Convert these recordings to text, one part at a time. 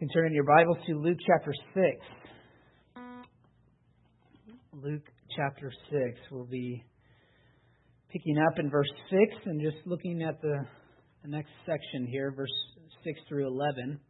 You can turn in your Bibles to Luke chapter 6. Luke chapter 6. We'll be picking up in verse 6 and just looking at the, the next section here, verse 6 through 11.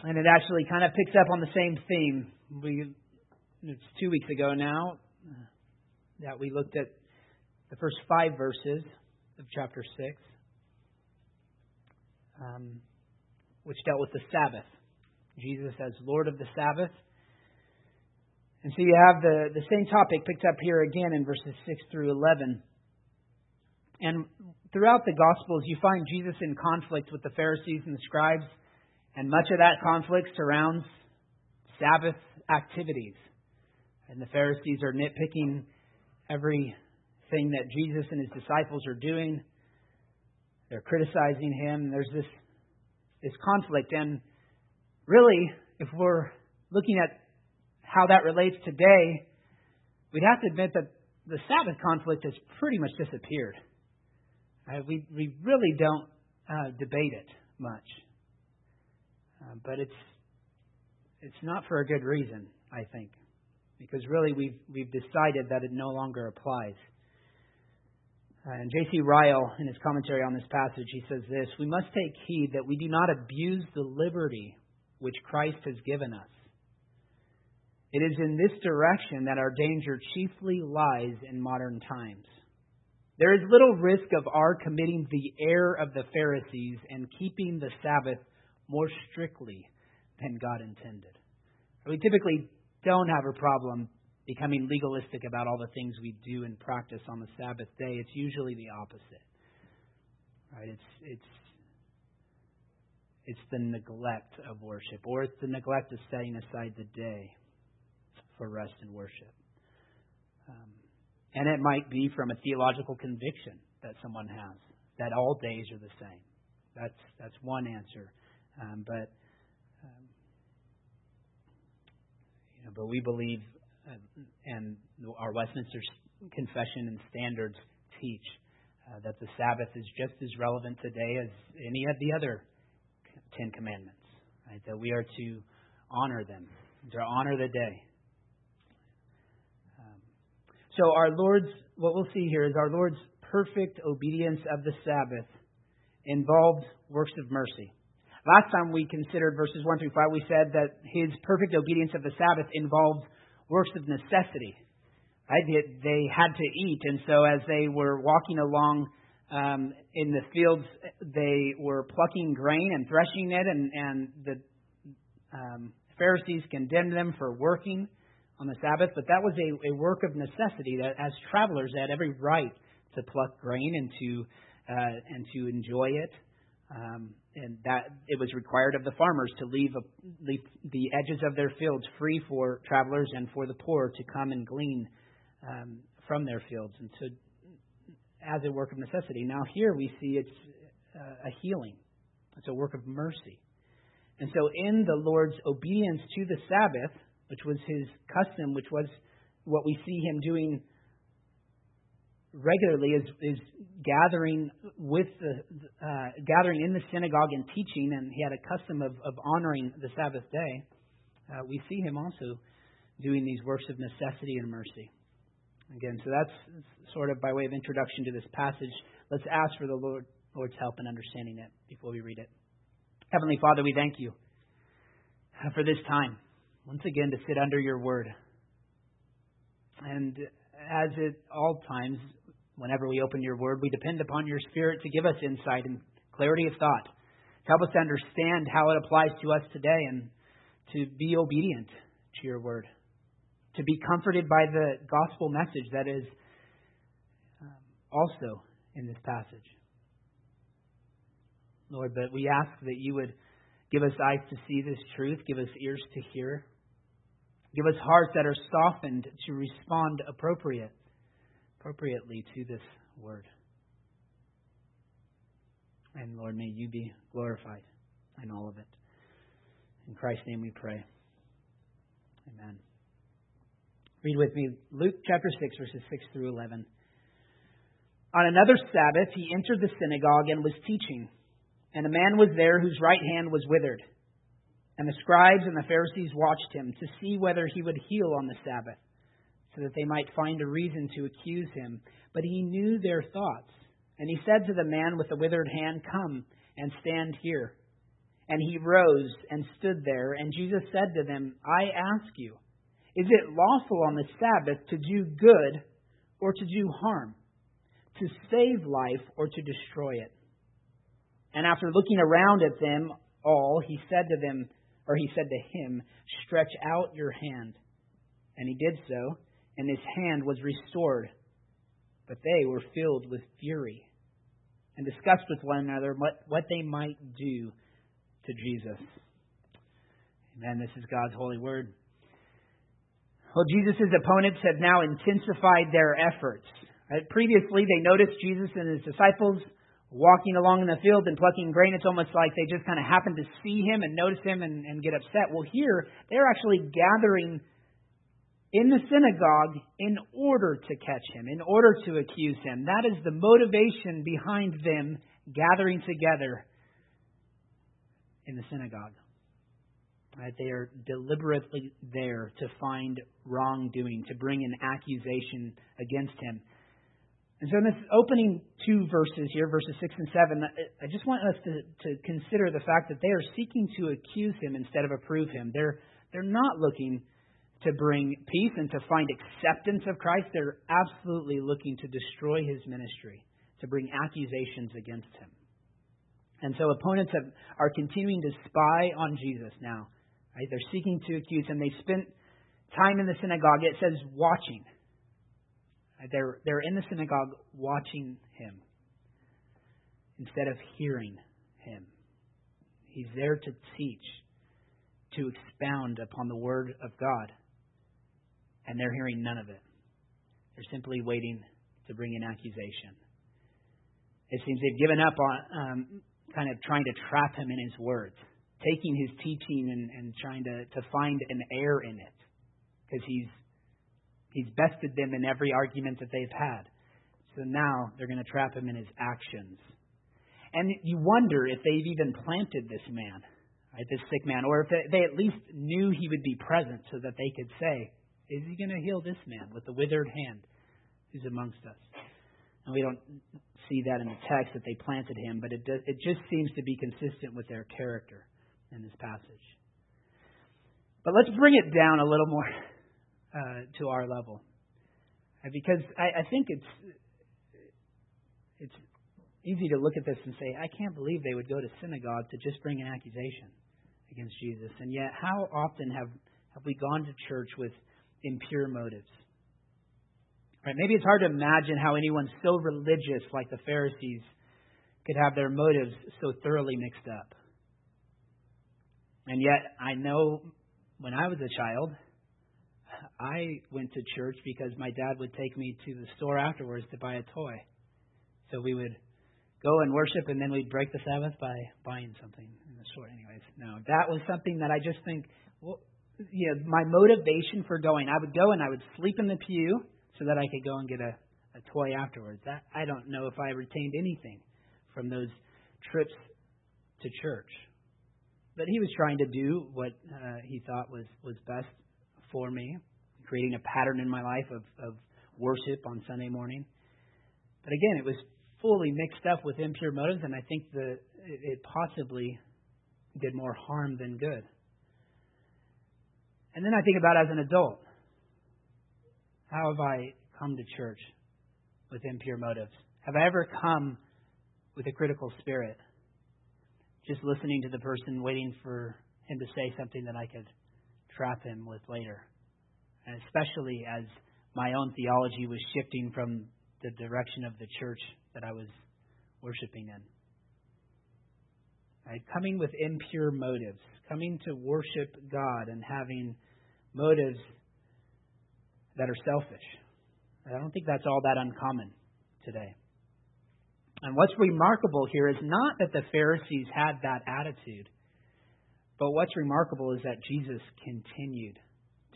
And it actually kind of picks up on the same theme. We, it's two weeks ago now that we looked at the first five verses of chapter 6. Um, which dealt with the Sabbath. Jesus as Lord of the Sabbath. And so you have the, the same topic picked up here again in verses 6 through 11. And throughout the Gospels, you find Jesus in conflict with the Pharisees and the scribes, and much of that conflict surrounds Sabbath activities. And the Pharisees are nitpicking everything that Jesus and his disciples are doing. They're criticizing him. There's this this conflict. And really, if we're looking at how that relates today, we'd have to admit that the Sabbath conflict has pretty much disappeared. Uh, we, we really don't uh, debate it much. Uh, but it's, it's not for a good reason, I think, because really we've, we've decided that it no longer applies. Uh, and J.C. Ryle, in his commentary on this passage, he says this We must take heed that we do not abuse the liberty which Christ has given us. It is in this direction that our danger chiefly lies in modern times. There is little risk of our committing the error of the Pharisees and keeping the Sabbath more strictly than God intended. We typically don't have a problem becoming legalistic about all the things we do and practice on the Sabbath day. It's usually the opposite. Right? It's it's it's the neglect of worship, or it's the neglect of setting aside the day for rest and worship. Um, and it might be from a theological conviction that someone has that all days are the same. That's that's one answer, um, but um, you know, but we believe and our Westminster Confession and Standards teach uh, that the Sabbath is just as relevant today as any of the other Ten Commandments. Right? That we are to honor them, to honor the day. Um, so our Lord's, what we'll see here is our Lord's perfect obedience of the Sabbath involved works of mercy. Last time we considered verses 1 through 5, we said that his perfect obedience of the Sabbath involved works of necessity. Right? They, had to eat, and so as they were walking along um, in the fields, they were plucking grain and threshing it, and, and the um, Pharisees condemned them for working on the Sabbath. But that was a, a work of necessity that, as travelers, they had every right to pluck grain and to uh, and to enjoy it. Um, and that it was required of the farmers to leave, a, leave the edges of their fields free for travelers and for the poor to come and glean um, from their fields, and so, as a work of necessity. Now here we see it's uh, a healing; it's a work of mercy. And so, in the Lord's obedience to the Sabbath, which was his custom, which was what we see him doing regularly is, is gathering with the uh, gathering in the synagogue and teaching, and he had a custom of, of honoring the Sabbath day. Uh, we see him also doing these works of necessity and mercy. Again, so that's sort of by way of introduction to this passage. Let's ask for the Lord, Lord's help in understanding it before we read it. Heavenly Father, we thank you for this time once again to sit under your word. And as at all times, whenever we open your word, we depend upon your Spirit to give us insight and clarity of thought, to help us to understand how it applies to us today and to be obedient to your word, to be comforted by the gospel message that is um, also in this passage. Lord, but we ask that you would give us eyes to see this truth, give us ears to hear, give us hearts that are softened to respond appropriate appropriately to this word. And Lord, may you be glorified in all of it. In Christ's name we pray. Amen. Read with me Luke chapter 6, verses 6 through 11. On another Sabbath, he entered the synagogue and was teaching. And a man was there whose right hand was withered. And the scribes and the Pharisees watched him to see whether he would heal on the Sabbath, so that they might find a reason to accuse him. But he knew their thoughts. And he said to the man with the withered hand, Come and stand here. And he rose and stood there. And Jesus said to them, I ask you, is it lawful on the Sabbath to do good or to do harm, to save life or to destroy it? And after looking around at them all, he said to them, or he said to him, Stretch out your hand. And he did so, and his hand was restored. But they were filled with fury and discussed with one another what, what they might do to Jesus. Amen. This is God's holy word. Well, Jesus' opponents have now intensified their efforts. Previously, they noticed Jesus and his disciples walking along in the field and plucking grain, it's almost like they just kind of happened to see him and notice him and, and get upset. Well, here, they're actually gathering in the synagogue in order to catch him, in order to accuse him. That is the motivation behind them gathering together in the synagogue. Right? They are deliberately there to find wrongdoing, to bring an accusation against him. And so in this opening two verses here, verses 6 and 7, I just want us to, to consider the fact that they are seeking to accuse him instead of approve him. They're, they're not looking to bring peace and to find acceptance of Christ. They're absolutely looking to destroy his ministry, to bring accusations against him. And so opponents have, are continuing to spy on Jesus now. Right? They're seeking to accuse him. They spent time in the synagogue. It says watching. They're, they're in the synagogue watching him instead of hearing him. He's there to teach, to expound upon the Word of God. And they're hearing none of it. They're simply waiting to bring an accusation. It seems they've given up on um, kind of trying to trap him in his words, taking his teaching and, and trying to, to find an error in it because he's He's bested them in every argument that they've had. So now they're going to trap him in his actions. And you wonder if they've even planted this man, right, this sick man, or if they at least knew he would be present so that they could say, Is he going to heal this man with the withered hand who's amongst us? And we don't see that in the text that they planted him, but it, does, it just seems to be consistent with their character in this passage. But let's bring it down a little more uh, to our level. Uh, because I, I think it's it's easy to look at this and say, I can't believe they would go to synagogue to just bring an accusation against Jesus. And yet, how often have, have we gone to church with impure motives? Right? Maybe it's hard to imagine how anyone so religious like the Pharisees could have their motives so thoroughly mixed up. And yet, I know when I was a child, I went to church because my dad would take me to the store afterwards to buy a toy. So we would go and worship, and then we'd break the Sabbath by buying something in the store. Anyways, no, that was something that I just think, well, yeah, my motivation for going, I would go and I would sleep in the pew so that I could go and get a, a toy afterwards. That I don't know if I retained anything from those trips to church. But he was trying to do what uh, he thought was was best for me creating a pattern in my life of, of worship on Sunday morning. But again, it was fully mixed up with impure motives, and I think the, it possibly did more harm than good. And then I think about as an adult, how have I come to church with impure motives? Have I ever come with a critical spirit, just listening to the person, waiting for him to say something that I could trap him with later? and especially as my own theology was shifting from the direction of the church that I was worshiping in. Right? Coming with impure motives, coming to worship God and having motives that are selfish. I don't think that's all that uncommon today. And what's remarkable here is not that the Pharisees had that attitude, but what's remarkable is that Jesus continued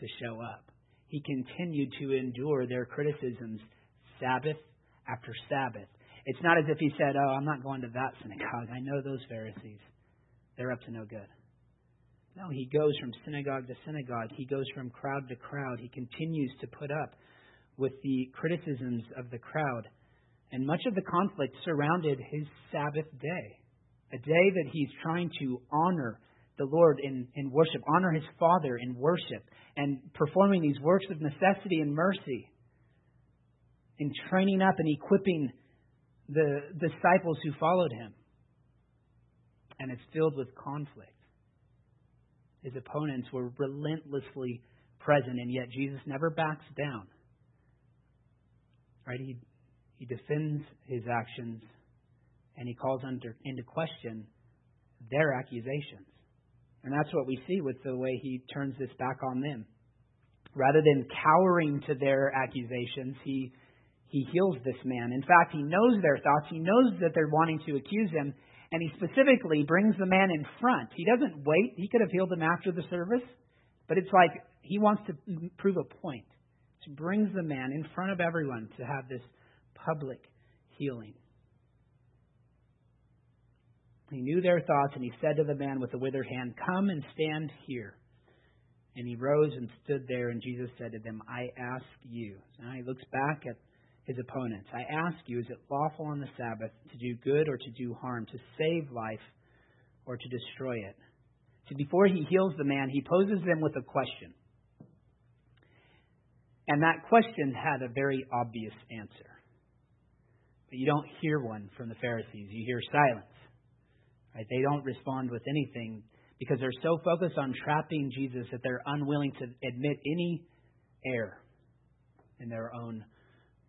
to show up he continued to endure their criticisms Sabbath after Sabbath. It's not as if he said, Oh, I'm not going to that synagogue. I know those Pharisees. They're up to no good. No, he goes from synagogue to synagogue. He goes from crowd to crowd. He continues to put up with the criticisms of the crowd. And much of the conflict surrounded his Sabbath day, a day that he's trying to honor the Lord in, in worship, honor his Father in worship, and performing these works of necessity and mercy, in training up and equipping the disciples who followed him. And it's filled with conflict. His opponents were relentlessly present, and yet Jesus never backs down. Right? He, he defends his actions and he calls under, into question their accusations. And that's what we see with the way he turns this back on them. Rather than cowering to their accusations, he, he heals this man. In fact, he knows their thoughts. He knows that they're wanting to accuse him, and he specifically brings the man in front. He doesn't wait. He could have healed him after the service, but it's like he wants to prove a point. So he brings the man in front of everyone to have this public healing. He knew their thoughts, and he said to the man with the withered hand, Come and stand here. And he rose and stood there, and Jesus said to them, I ask you. Now he looks back at his opponents. I ask you, is it lawful on the Sabbath to do good or to do harm, to save life or to destroy it? So before he heals the man, he poses them with a question. And that question had a very obvious answer. But you don't hear one from the Pharisees. You hear silence. Right? They don't respond with anything because they're so focused on trapping Jesus that they're unwilling to admit any error in their own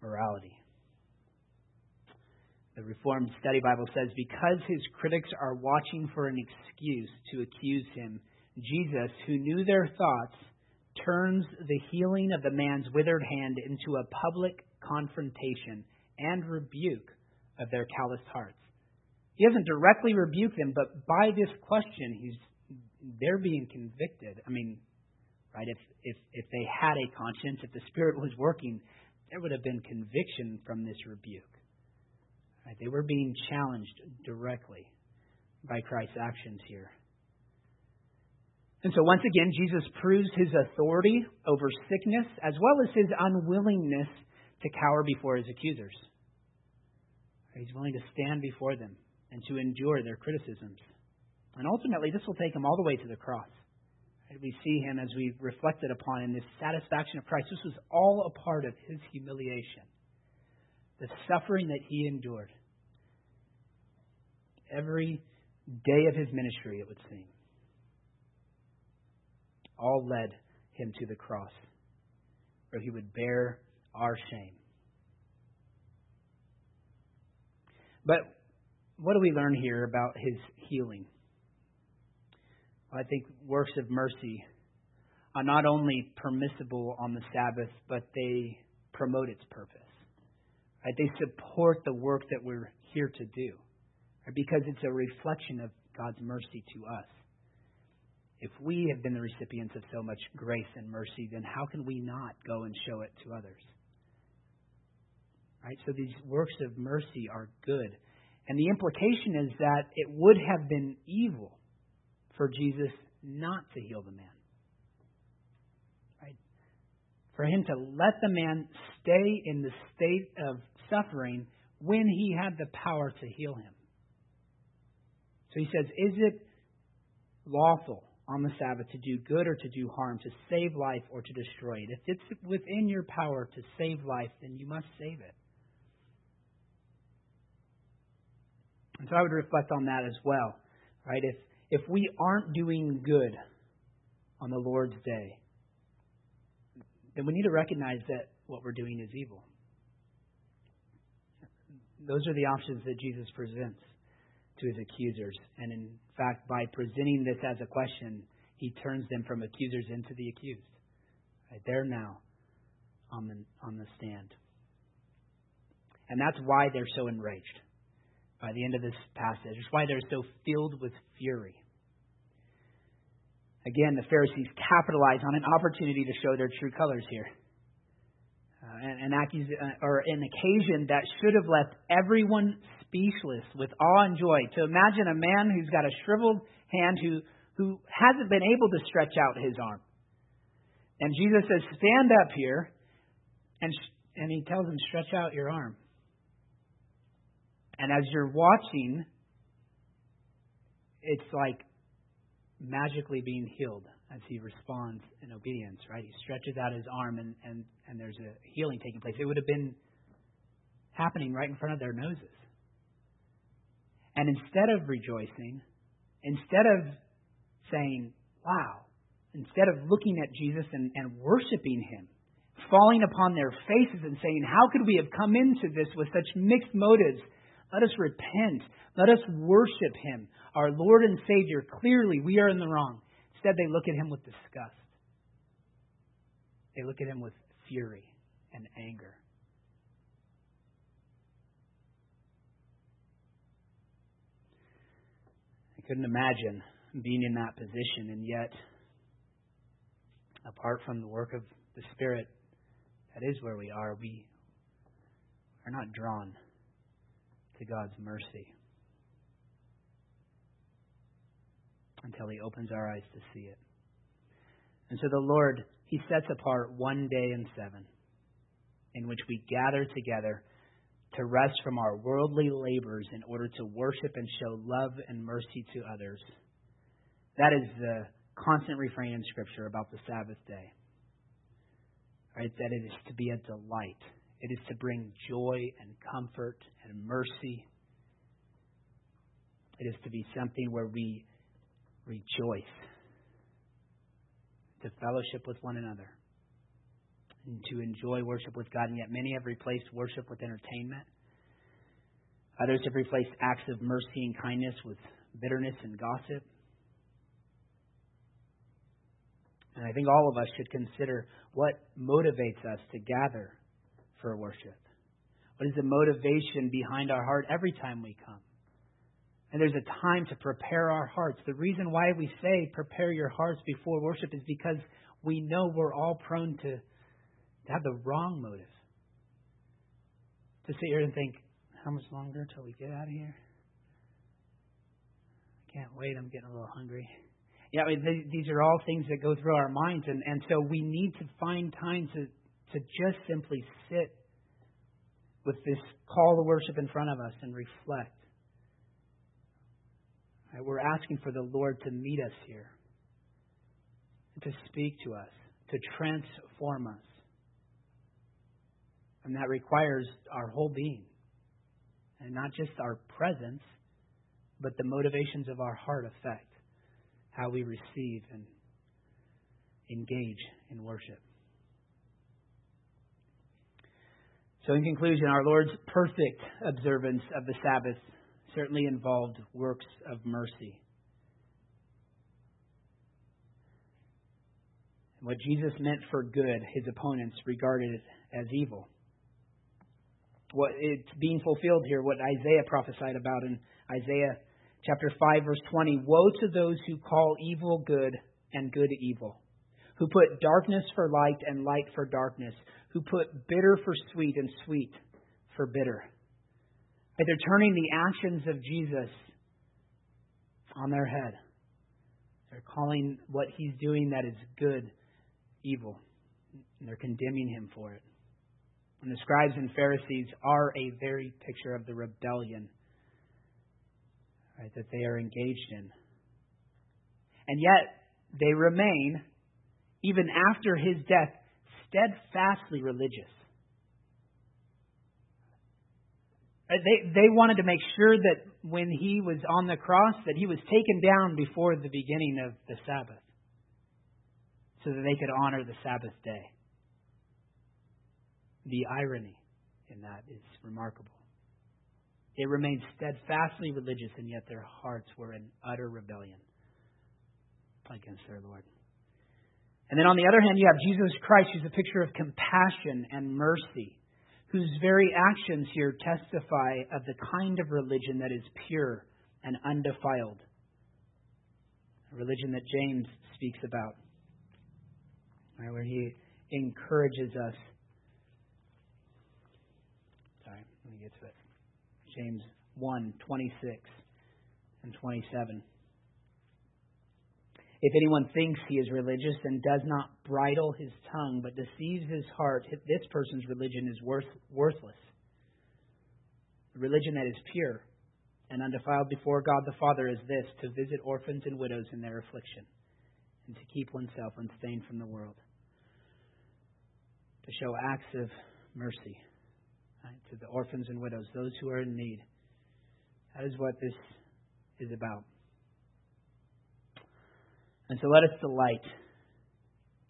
morality. The Reformed Study Bible says, Because his critics are watching for an excuse to accuse him, Jesus, who knew their thoughts, turns the healing of the man's withered hand into a public confrontation and rebuke of their calloused hearts. He doesn't directly rebuke them, but by this question, he's they're being convicted. I mean, right? If if if they had a conscience, if the Spirit was working, there would have been conviction from this rebuke. Right? They were being challenged directly by Christ's actions here. And so, once again, Jesus proves his authority over sickness as well as his unwillingness to cower before his accusers. He's willing to stand before them and to endure their criticisms. And ultimately, this will take him all the way to the cross. We see him as we reflected upon in this satisfaction of Christ. This was all a part of his humiliation, the suffering that he endured. Every day of his ministry, it would seem, all led him to the cross, where he would bear our shame. But what do we learn here about his healing? I think works of mercy are not only permissible on the Sabbath, but they promote its purpose. Right? They support the work that we're here to do right? because it's a reflection of God's mercy to us. If we have been the recipients of so much grace and mercy, then how can we not go and show it to others? Right? So these works of mercy are good. And the implication is that it would have been evil for Jesus not to heal the man. Right? For him to let the man stay in the state of suffering when he had the power to heal him. So he says, Is it lawful on the Sabbath to do good or to do harm, to save life or to destroy it? If it's within your power to save life, then you must save it. And so I would reflect on that as well. Right? If if we aren't doing good on the Lord's day, then we need to recognize that what we're doing is evil. Those are the options that Jesus presents to his accusers. And in fact, by presenting this as a question, he turns them from accusers into the accused. Right? They're now on the, on the stand. And that's why they're so enraged by the end of this passage. It's why they're so filled with fury. Again, the Pharisees capitalize on an opportunity to show their true colors here. Uh, an, accus- uh, or an occasion that should have left everyone speechless with awe and joy. To imagine a man who's got a shriveled hand who, who hasn't been able to stretch out his arm. And Jesus says, Stand up here. And, and he tells him, Stretch out your arm. And as you're watching, it's like magically being healed as he responds in obedience, right? He stretches out his arm and, and, and there's a healing taking place. It would have been happening right in front of their noses. And instead of rejoicing, instead of saying, wow, instead of looking at Jesus and, and worshiping him, falling upon their faces and saying, how could we have come into this with such mixed motives? Let us repent. Let us worship him, our Lord and Savior. Clearly, we are in the wrong. Instead, they look at him with disgust. They look at him with fury and anger. I couldn't imagine being in that position, and yet, apart from the work of the Spirit, that is where we are. We are not drawn to God's mercy. until He opens our eyes to see it. And so the Lord, He sets apart one day in seven in which we gather together to rest from our worldly labors in order to worship and show love and mercy to others. That is the constant refrain in Scripture about the Sabbath day. Right? That it is to be a delight. It is to bring joy and comfort and mercy. It is to be something where we rejoice, to fellowship with one another, and to enjoy worship with God. And yet, many have replaced worship with entertainment. Others have replaced acts of mercy and kindness with bitterness and gossip. And I think all of us should consider what motivates us to gather for worship. What is the motivation behind our heart every time we come? And there's a time to prepare our hearts. The reason why we say prepare your hearts before worship is because we know we're all prone to, to have the wrong motive. To sit here and think, how much longer until we get out of here? I can't wait. I'm getting a little hungry. Yeah, I mean, these are all things that go through our minds, and, and so we need to find time to, to just simply sit with this call to worship in front of us and reflect. Right? We're asking for the Lord to meet us here, to speak to us, to transform us. And that requires our whole being. And not just our presence, but the motivations of our heart affect how we receive and engage in worship. So, in conclusion, our Lord's perfect observance of the Sabbath certainly involved works of mercy. What Jesus meant for good, his opponents regarded it as evil. What it's being fulfilled here, what Isaiah prophesied about in Isaiah chapter 5 verse 20, woe to those who call evil good and good evil, who put darkness for light and light for darkness, who put bitter for sweet and sweet for bitter. They're turning the actions of Jesus on their head. They're calling what he's doing that is good evil. And they're condemning him for it. And the scribes and Pharisees are a very picture of the rebellion right, that they are engaged in. And yet, they remain, even after his death, steadfastly religious. Uh, they, they wanted to make sure that when he was on the cross, that he was taken down before the beginning of the Sabbath so that they could honor the Sabbath day. The irony in that is remarkable. They remained steadfastly religious, and yet their hearts were in utter rebellion against their Lord. And then on the other hand, you have Jesus Christ, who's a picture of compassion and mercy whose very actions here testify of the kind of religion that is pure and undefiled. A religion that James speaks about, right, where he encourages us Sorry, let me get to it. James 1 26 and 27. If anyone thinks he is religious and does not bridle his tongue but deceives his heart, this person's religion is worth, worthless. The religion that is pure and undefiled before God the Father is this to visit orphans and widows in their affliction and to keep oneself unstained from the world, to show acts of mercy right, to the orphans and widows, those who are in need. That is what this is about. And so let us delight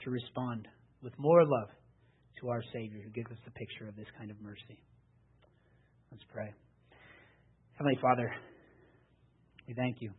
to respond with more love to our Savior who gives us the picture of this kind of mercy. Let's pray. Heavenly Father, we thank you